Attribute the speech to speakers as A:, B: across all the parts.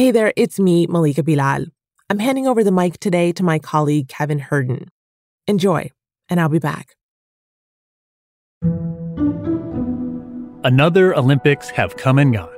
A: Hey there, it's me, Malika Bilal. I'm handing over the mic today to my colleague, Kevin Hirten. Enjoy, and I'll be back.
B: Another Olympics have come and gone.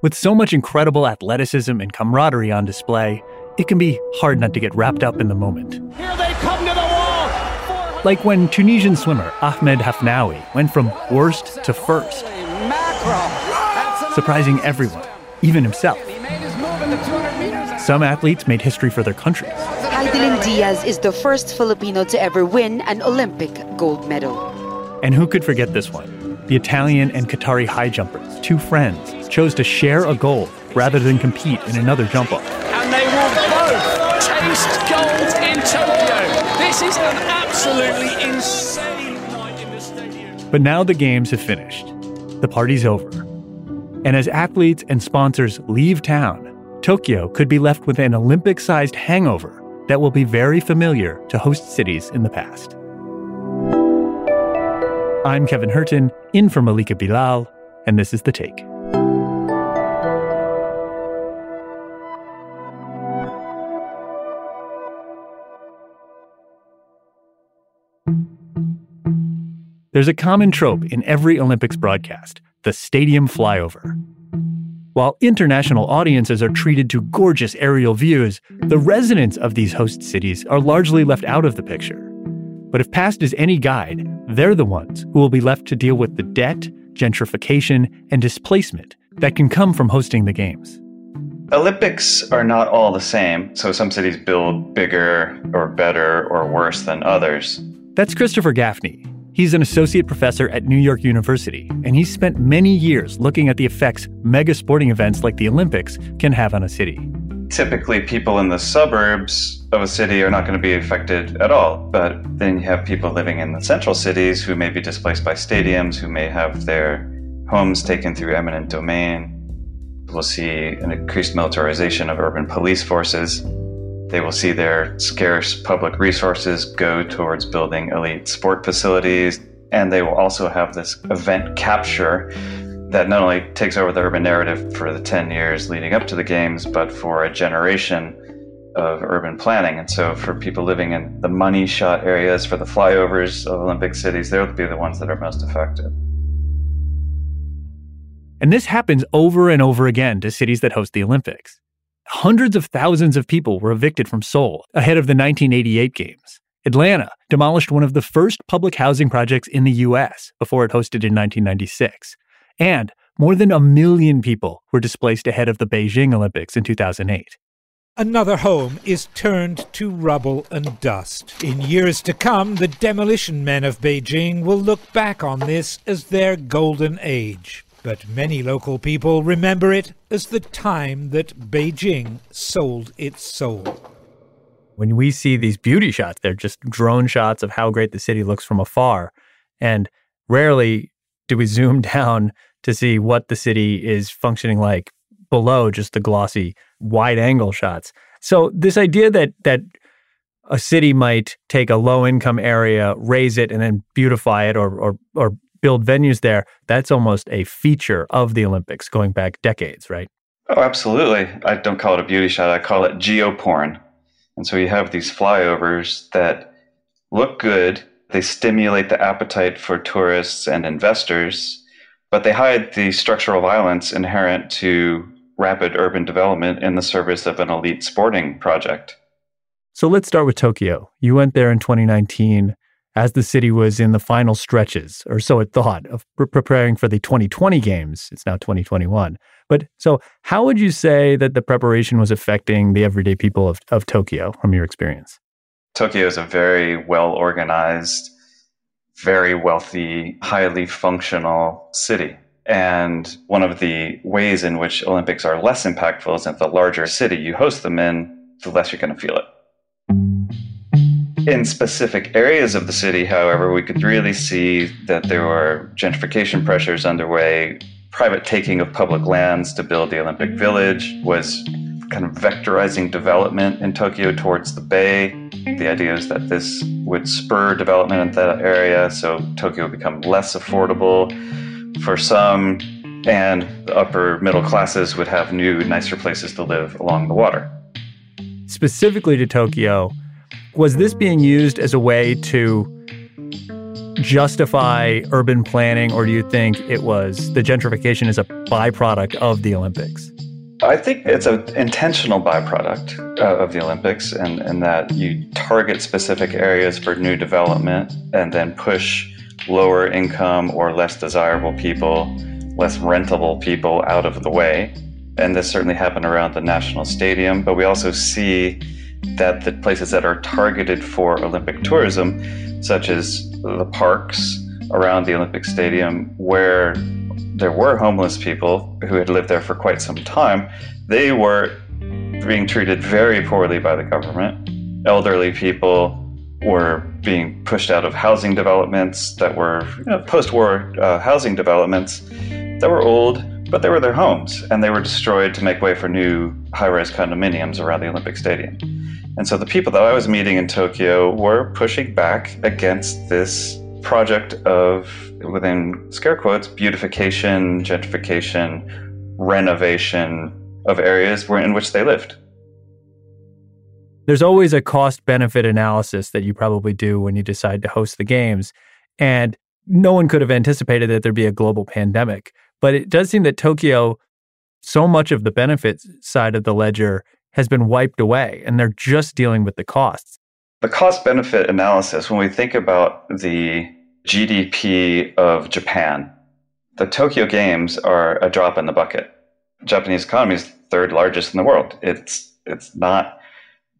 B: With so much incredible athleticism and camaraderie on display, it can be hard not to get wrapped up in the moment.
C: Here they come to the wall.
B: Like when Tunisian swimmer Ahmed Hafnaoui went from worst to first, surprising everyone, even himself. Some athletes made history for their countries.
D: Hidilyn Diaz is the first Filipino to ever win an Olympic gold medal.
B: And who could forget this one? The Italian and Qatari high jumpers, two friends, chose to share a gold rather than compete in another jump off.
C: And they will both taste gold in Tokyo. This is an absolutely insane night in the stadium.
B: But now the games have finished. The party's over. And as athletes and sponsors leave town, Tokyo could be left with an Olympic sized hangover that will be very familiar to host cities in the past. I'm Kevin Hirten, in for Malika Bilal, and this is The Take. There's a common trope in every Olympics broadcast the stadium flyover. While international audiences are treated to gorgeous aerial views, the residents of these host cities are largely left out of the picture. But if past is any guide, they're the ones who will be left to deal with the debt, gentrification, and displacement that can come from hosting the Games.
E: Olympics are not all the same, so some cities build bigger or better or worse than others.
B: That's Christopher Gaffney. He's an associate professor at New York University, and he's spent many years looking at the effects mega sporting events like the Olympics can have on a city.
E: Typically, people in the suburbs of a city are not going to be affected at all. But then you have people living in the central cities who may be displaced by stadiums, who may have their homes taken through eminent domain. We'll see an increased militarization of urban police forces. They will see their scarce public resources go towards building elite sport facilities. And they will also have this event capture that not only takes over the urban narrative for the 10 years leading up to the games, but for a generation of urban planning. And so, for people living in the money shot areas, for the flyovers of Olympic cities, they'll be the ones that are most affected.
B: And this happens over and over again to cities that host the Olympics. Hundreds of thousands of people were evicted from Seoul ahead of the 1988 Games. Atlanta demolished one of the first public housing projects in the U.S. before it hosted in 1996. And more than a million people were displaced ahead of the Beijing Olympics in 2008.
F: Another home is turned to rubble and dust. In years to come, the demolition men of Beijing will look back on this as their golden age. But many local people remember it as the time that Beijing sold its soul.
B: When we see these beauty shots, they're just drone shots of how great the city looks from afar. And rarely do we zoom down to see what the city is functioning like below just the glossy wide angle shots. So this idea that that a city might take a low income area, raise it, and then beautify it or or or build venues there, that's almost a feature of the Olympics going back decades, right?
E: Oh, absolutely. I don't call it a beauty shot, I call it geoporn. And so you have these flyovers that look good, they stimulate the appetite for tourists and investors, but they hide the structural violence inherent to rapid urban development in the service of an elite sporting project.
B: So let's start with Tokyo. You went there in 2019 as the city was in the final stretches, or so it thought, of pre- preparing for the 2020 games. It's now 2021. But so, how would you say that the preparation was affecting the everyday people of, of Tokyo from your experience?
E: Tokyo is a very well organized, very wealthy, highly functional city. And one of the ways in which Olympics are less impactful is that the larger city you host them in, the less you're going to feel it. In specific areas of the city, however, we could really mm-hmm. see that there were gentrification pressures underway. Private taking of public lands to build the Olympic mm-hmm. Village was kind of vectorizing development in Tokyo towards the bay. The mm-hmm. idea is that this would spur development in that area, so Tokyo would become less affordable for some and the upper middle classes would have new, nicer places to live along the water.
B: Specifically to Tokyo, was this being used as a way to justify urban planning, or do you think it was the gentrification is a byproduct of the Olympics?
E: I think it's an intentional byproduct uh, of the Olympics, and, and that you target specific areas for new development and then push lower income or less desirable people, less rentable people out of the way. And this certainly happened around the National Stadium, but we also see that the places that are targeted for Olympic tourism, such as the parks around the Olympic Stadium, where there were homeless people who had lived there for quite some time, they were being treated very poorly by the government. Elderly people were being pushed out of housing developments that were you know, post war uh, housing developments that were old, but they were their homes and they were destroyed to make way for new high rise condominiums around the Olympic Stadium. And so the people that I was meeting in Tokyo were pushing back against this project of, within scare quotes, beautification, gentrification, renovation of areas in which they lived.
B: There's always a cost benefit analysis that you probably do when you decide to host the games. And no one could have anticipated that there'd be a global pandemic. But it does seem that Tokyo, so much of the benefits side of the ledger has been wiped away, and they're just dealing with the costs.
E: The cost benefit analysis, when we think about the GDP of Japan, the Tokyo Games are a drop in the bucket. Japanese economy is third largest in the world. It's it's not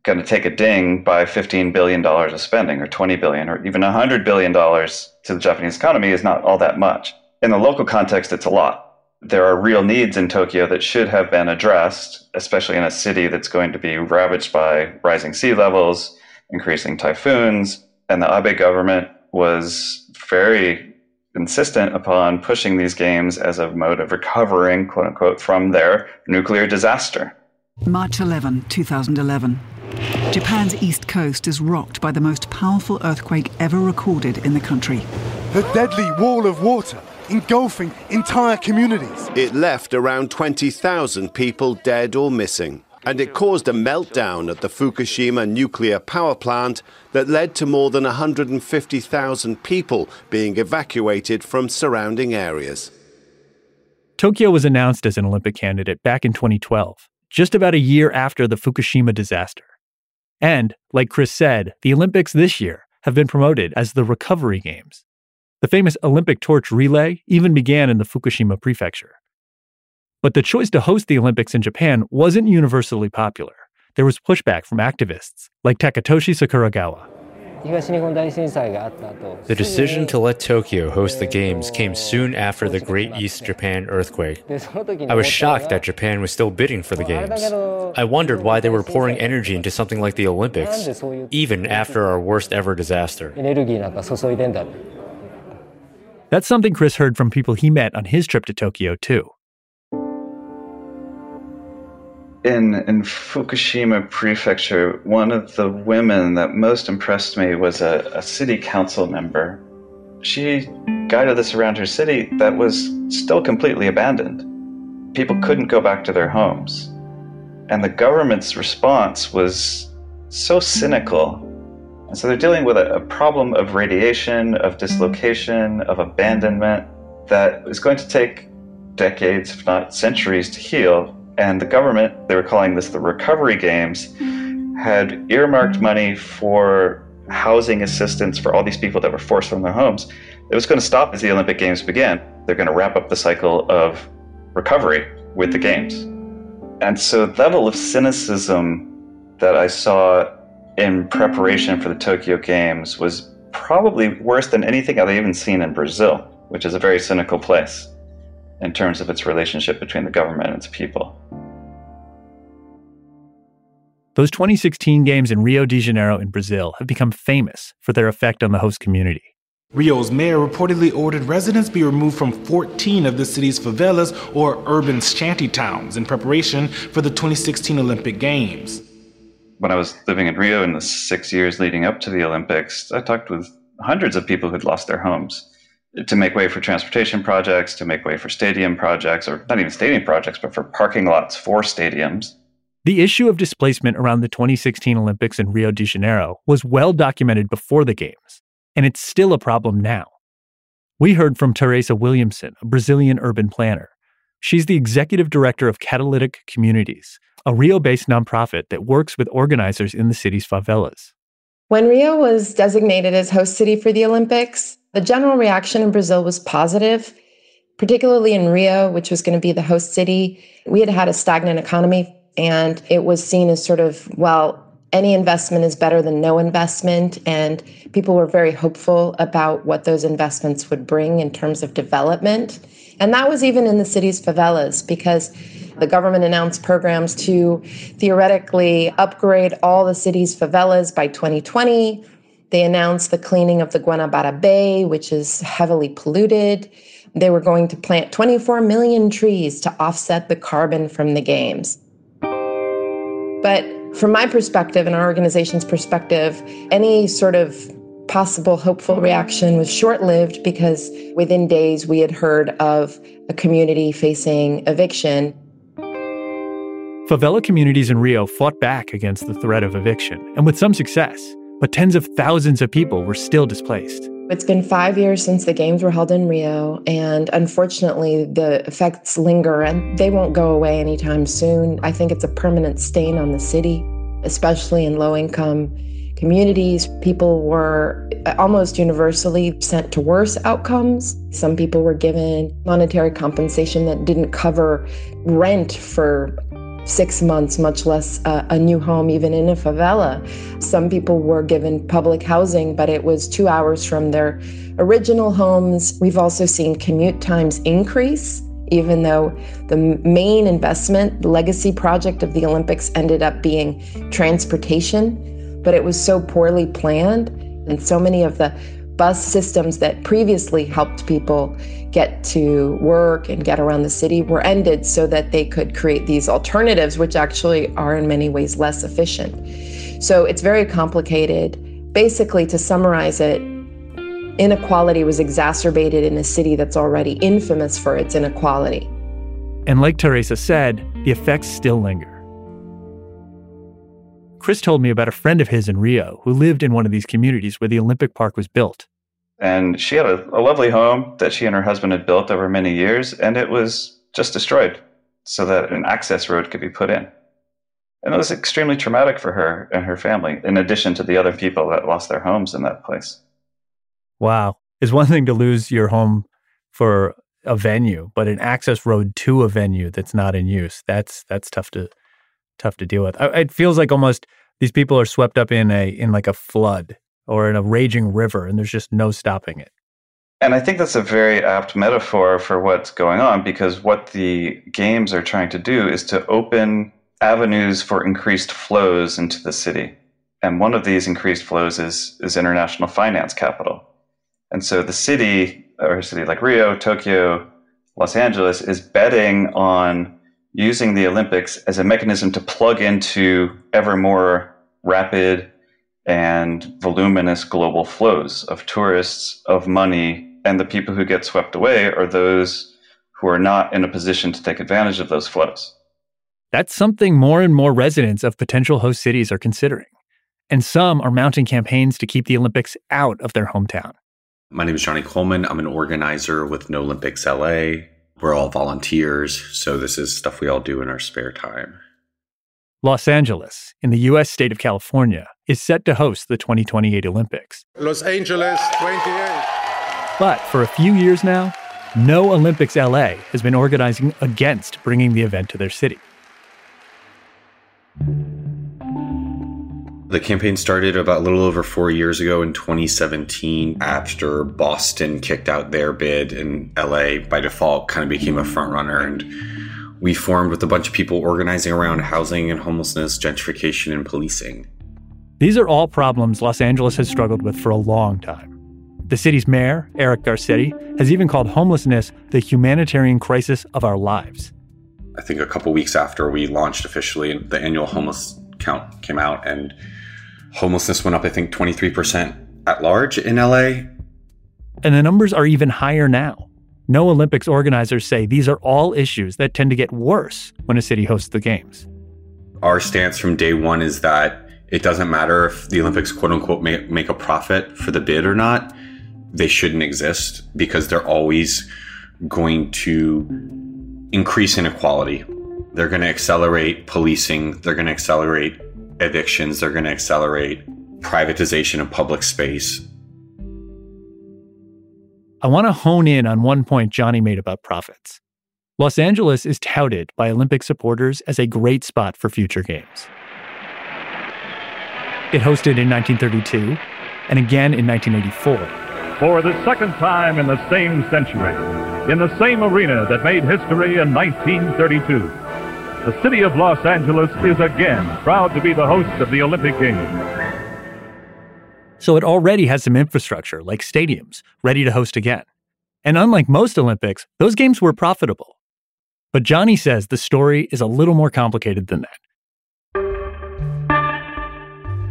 E: going to take a ding by $15 billion of spending or 20 billion or even $100 billion to the Japanese economy is not all that much. In the local context, it's a lot there are real needs in Tokyo that should have been addressed, especially in a city that's going to be ravaged by rising sea levels, increasing typhoons. And the Abe government was very insistent upon pushing these games as a mode of recovering, quote unquote, from their nuclear disaster.
G: March 11, 2011. Japan's east coast is rocked by the most powerful earthquake ever recorded in the country.
H: The deadly wall of water engulfing entire communities.
I: It left around 20,000 people dead or missing, and it caused a meltdown at the Fukushima nuclear power plant that led to more than 150,000 people being evacuated from surrounding areas.
B: Tokyo was announced as an Olympic candidate back in 2012, just about a year after the Fukushima disaster. And, like Chris said, the Olympics this year have been promoted as the Recovery Games. The famous Olympic torch relay even began in the Fukushima prefecture. But the choice to host the Olympics in Japan wasn't universally popular. There was pushback from activists like Takatoshi Sakuragawa.
J: The decision to let Tokyo host the Games came soon after the Great East Japan earthquake. I was shocked that Japan was still bidding for the Games. I wondered why they were pouring energy into something like the Olympics, even after our worst ever disaster.
B: That's something Chris heard from people he met on his trip to Tokyo, too.
E: In, in Fukushima Prefecture, one of the women that most impressed me was a, a city council member. She guided us around her city that was still completely abandoned. People couldn't go back to their homes. And the government's response was so cynical and so they're dealing with a, a problem of radiation, of dislocation, of abandonment that is going to take decades, if not centuries, to heal. And the government, they were calling this the Recovery Games, mm. had earmarked money for housing assistance for all these people that were forced from their homes. It was going to stop as the Olympic Games began. They're going to wrap up the cycle of recovery with the mm. Games. And so, the level of cynicism that I saw in preparation for the Tokyo Games was probably worse than anything I've even seen in Brazil, which is a very cynical place in terms of its relationship between the government and its people.
B: Those 2016 games in Rio de Janeiro in Brazil have become famous for their effect on the host community.
K: Rio's mayor reportedly ordered residents be removed from 14 of the city's favelas or urban shanty towns in preparation for the 2016 Olympic Games
E: when I was living in Rio in the six years leading up to the Olympics, I talked with hundreds of people who'd lost their homes. to make way for transportation projects, to make way for stadium projects, or not even stadium projects, but for parking lots for stadiums.
B: The issue of displacement around the 2016 Olympics in Rio de Janeiro was well documented before the Games, and it's still a problem now. We heard from Theresa Williamson, a Brazilian urban planner. She's the executive director of Catalytic Communities, a Rio based nonprofit that works with organizers in the city's favelas.
L: When Rio was designated as host city for the Olympics, the general reaction in Brazil was positive, particularly in Rio, which was going to be the host city. We had had a stagnant economy, and it was seen as sort of, well, any investment is better than no investment. And people were very hopeful about what those investments would bring in terms of development. And that was even in the city's favelas because the government announced programs to theoretically upgrade all the city's favelas by 2020. They announced the cleaning of the Guanabara Bay, which is heavily polluted. They were going to plant 24 million trees to offset the carbon from the games. But from my perspective and our organization's perspective, any sort of possible hopeful reaction was short lived because within days we had heard of a community facing eviction.
B: Favela communities in Rio fought back against the threat of eviction, and with some success, but tens of thousands of people were still displaced.
L: It's been five years since the games were held in Rio, and unfortunately, the effects linger and they won't go away anytime soon. I think it's a permanent stain on the city, especially in low income communities. People were almost universally sent to worse outcomes. Some people were given monetary compensation that didn't cover rent for six months, much less a new home, even in a favela. Some people were given public housing, but it was two hours from their original homes. We've also seen commute times increase. Even though the main investment, the legacy project of the Olympics ended up being transportation, but it was so poorly planned. And so many of the bus systems that previously helped people get to work and get around the city were ended so that they could create these alternatives, which actually are in many ways less efficient. So it's very complicated. Basically, to summarize it, inequality was exacerbated in a city that's already infamous for its inequality.
B: And like Theresa said, the effects still linger. Chris told me about a friend of his in Rio who lived in one of these communities where the Olympic Park was built.
E: And she had a, a lovely home that she and her husband had built over many years, and it was just destroyed so that an access road could be put in. And it was extremely traumatic for her and her family, in addition to the other people that lost their homes in that place.
B: Wow. It's one thing to lose your home for a venue, but an access road to a venue that's not in use, that's that's tough to tough to deal with. It feels like almost these people are swept up in a in like a flood or in a raging river, and there's just no stopping it.
E: And I think that's a very apt metaphor for what's going on because what the games are trying to do is to open avenues for increased flows into the city. And one of these increased flows is, is international finance capital. And so the city, or a city like Rio, Tokyo, Los Angeles, is betting on using the Olympics as a mechanism to plug into ever more rapid and voluminous global flows of tourists, of money, and the people who get swept away are those who are not in a position to take advantage of those flows.
B: That's something more and more residents of potential host cities are considering. And some are mounting campaigns to keep the Olympics out of their hometown.
M: My name is Jonny Coleman. I'm an organizer with No Olympics LA. We're all volunteers, so this is stuff we all do in our spare time.
B: Los Angeles, in the U.S. state of California, is set to host the 2028 Olympics.
N: Los Angeles 28.
B: But for a few years now, No Olympics LA has been organizing against bringing the event to their city.
M: The campaign started about a little over four years ago in 2017 after Boston kicked out their bid and LA by default kind of became a frontrunner. And we formed with a bunch of people organizing around housing and homelessness, gentrification, and policing.
B: These are all problems Los Angeles has struggled with for a long time. The city's mayor, Eric Garcetti, has even called homelessness the humanitarian crisis of our lives.
M: I think a couple weeks after we launched officially, the annual homeless count came out, and homelessness went up, I think, 23% at large in LA.
B: and the numbers are even higher now. No Olympics organizers say these are all issues that tend to get worse when a city hosts the Games.
M: Our stance from day one is that it doesn't matter if the Olympics, quote unquote, make, make a profit for the bid or not. They shouldn't exist because they're always going to increase inequality. They're going to accelerate policing. They're going to accelerate evictions. They're going to accelerate privatization of public space.
B: I want to hone in on one point Jonny made about profits. Los Angeles is touted by Olympic supporters as a great spot for future games. It hosted in 1932 and again in 1984.
O: For the second time in the same century, in the same arena that made history in 1932, the city of Los Angeles is again proud to be the host of the Olympic Games.
B: So it already has some infrastructure, like stadiums, ready to host again. And unlike most Olympics, those games were profitable. But Jonny says the story is a little more complicated than that.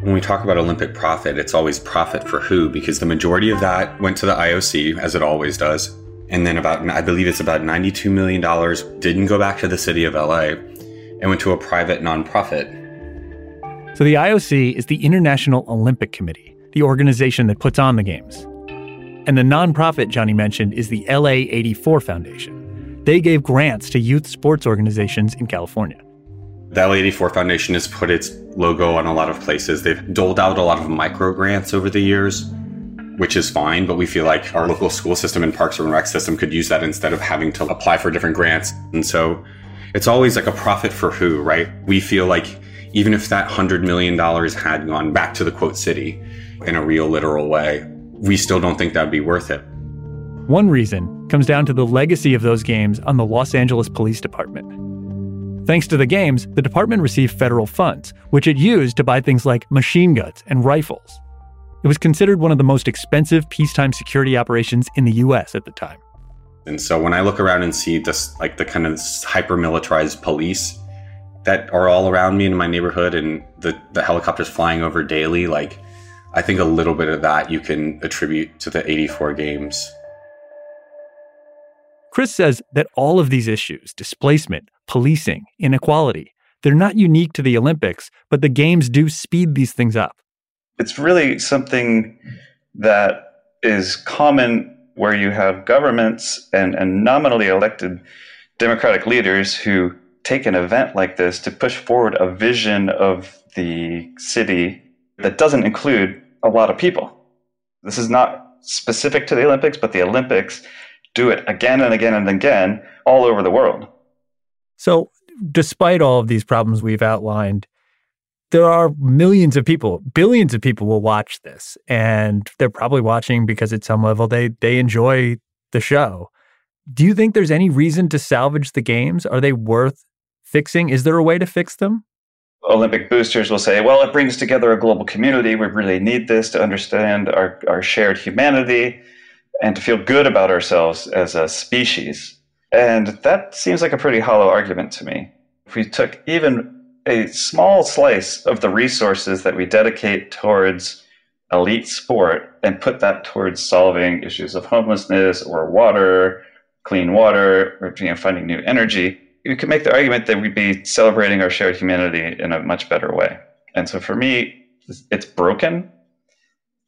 M: When we talk about Olympic profit, it's always profit for who? Because the majority of that went to the IOC, as it always does. And then about, I believe it's about $92 million didn't go back to the city of LA and went to a private nonprofit.
B: So the IOC is the International Olympic Committee the organization that puts on the games. And the nonprofit Jonny mentioned is the LA 84 Foundation. They gave grants to youth sports organizations in California.
M: The LA 84 Foundation has put its logo on a lot of places. They've doled out a lot of micro grants over the years, which is fine, but we feel like our local school system and Parks and Rec system could use that instead of having to apply for different grants. And so it's always like a profit for who, right? We feel like even if that $100 million had gone back to the quote city, in a real literal way, we still don't think that'd be worth it.
B: One reason comes down to the legacy of those games on the Los Angeles Police Department. Thanks to the games, the department received federal funds, which it used to buy things like machine guns and rifles. It was considered one of the most expensive peacetime security operations in the US at the time.
M: And so when I look around and see this, like the kind of hyper militarized police that are all around me in my neighborhood and the, the helicopters flying over daily, like I think a little bit of that you can attribute to the 84 games.
B: Chris says that all of these issues displacement, policing, inequality they're not unique to the Olympics, but the games do speed these things up.
E: It's really something that is common where you have governments and, and nominally elected democratic leaders who take an event like this to push forward a vision of the city that doesn't include a lot of people. This is not specific to the Olympics, but the Olympics do it again and again and again all over the world.
B: So, despite all of these problems we've outlined, there are millions of people, billions of people will watch this, and they're probably watching because at some level they they enjoy the show. Do you think there's any reason to salvage the games? Are they worth fixing? Is there a way to fix them?
E: Olympic boosters will say, well, it brings together a global community. We really need this to understand our, our shared humanity and to feel good about ourselves as a species. And that seems like a pretty hollow argument to me. If we took even a small slice of the resources that we dedicate towards elite sport and put that towards solving issues of homelessness or water, clean water, or you know, finding new energy, you could make the argument that we'd be celebrating our shared humanity in a much better way. And so for me, it's broken.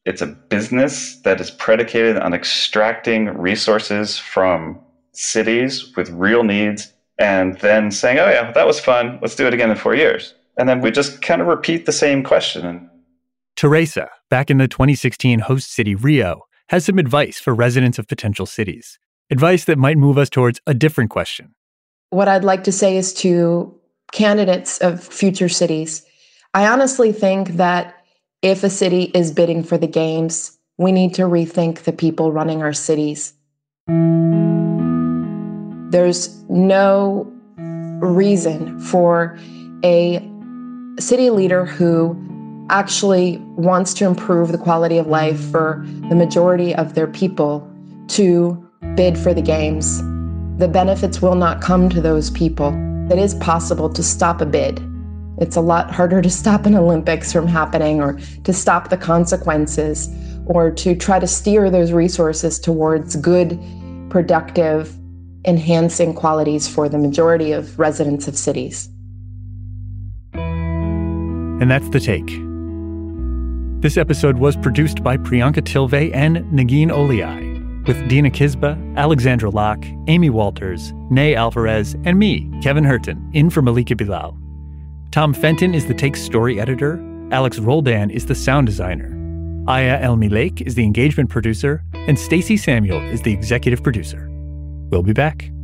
E: It's a business that is predicated on extracting resources from cities with real needs and then saying, oh, yeah, that was fun. Let's do it again in four years. And then we just kind of repeat the same question.
B: Theresa, back in the 2016 host city Rio, has some advice for residents of potential cities. Advice that might move us towards a different question
L: what I'd like to say is to candidates of future cities I honestly think that if a city is bidding for the games, we need to rethink the people running our cities. There's no reason for a city leader who actually wants to improve the quality of life for the majority of their people to bid for the games the benefits will not come to those people. It is possible to stop a bid. It's a lot harder to stop an Olympics from happening or to stop the consequences or to try to steer those resources towards good, productive, enhancing qualities for the majority of residents of cities.
B: And that's the take. This episode was produced by Priyanka Tilve and Negin Owliaei, with Dina Kesbeh, Alexandra Locke, Amy Walters, Ney Alvarez, and me, Kevin Hirten, in for Malika Bilal. Tom Fenton is the Take story editor. Alex Roldan is the sound designer. Aya Elmileik is the engagement producer, and Stacey Samuel is the executive producer. We'll be back.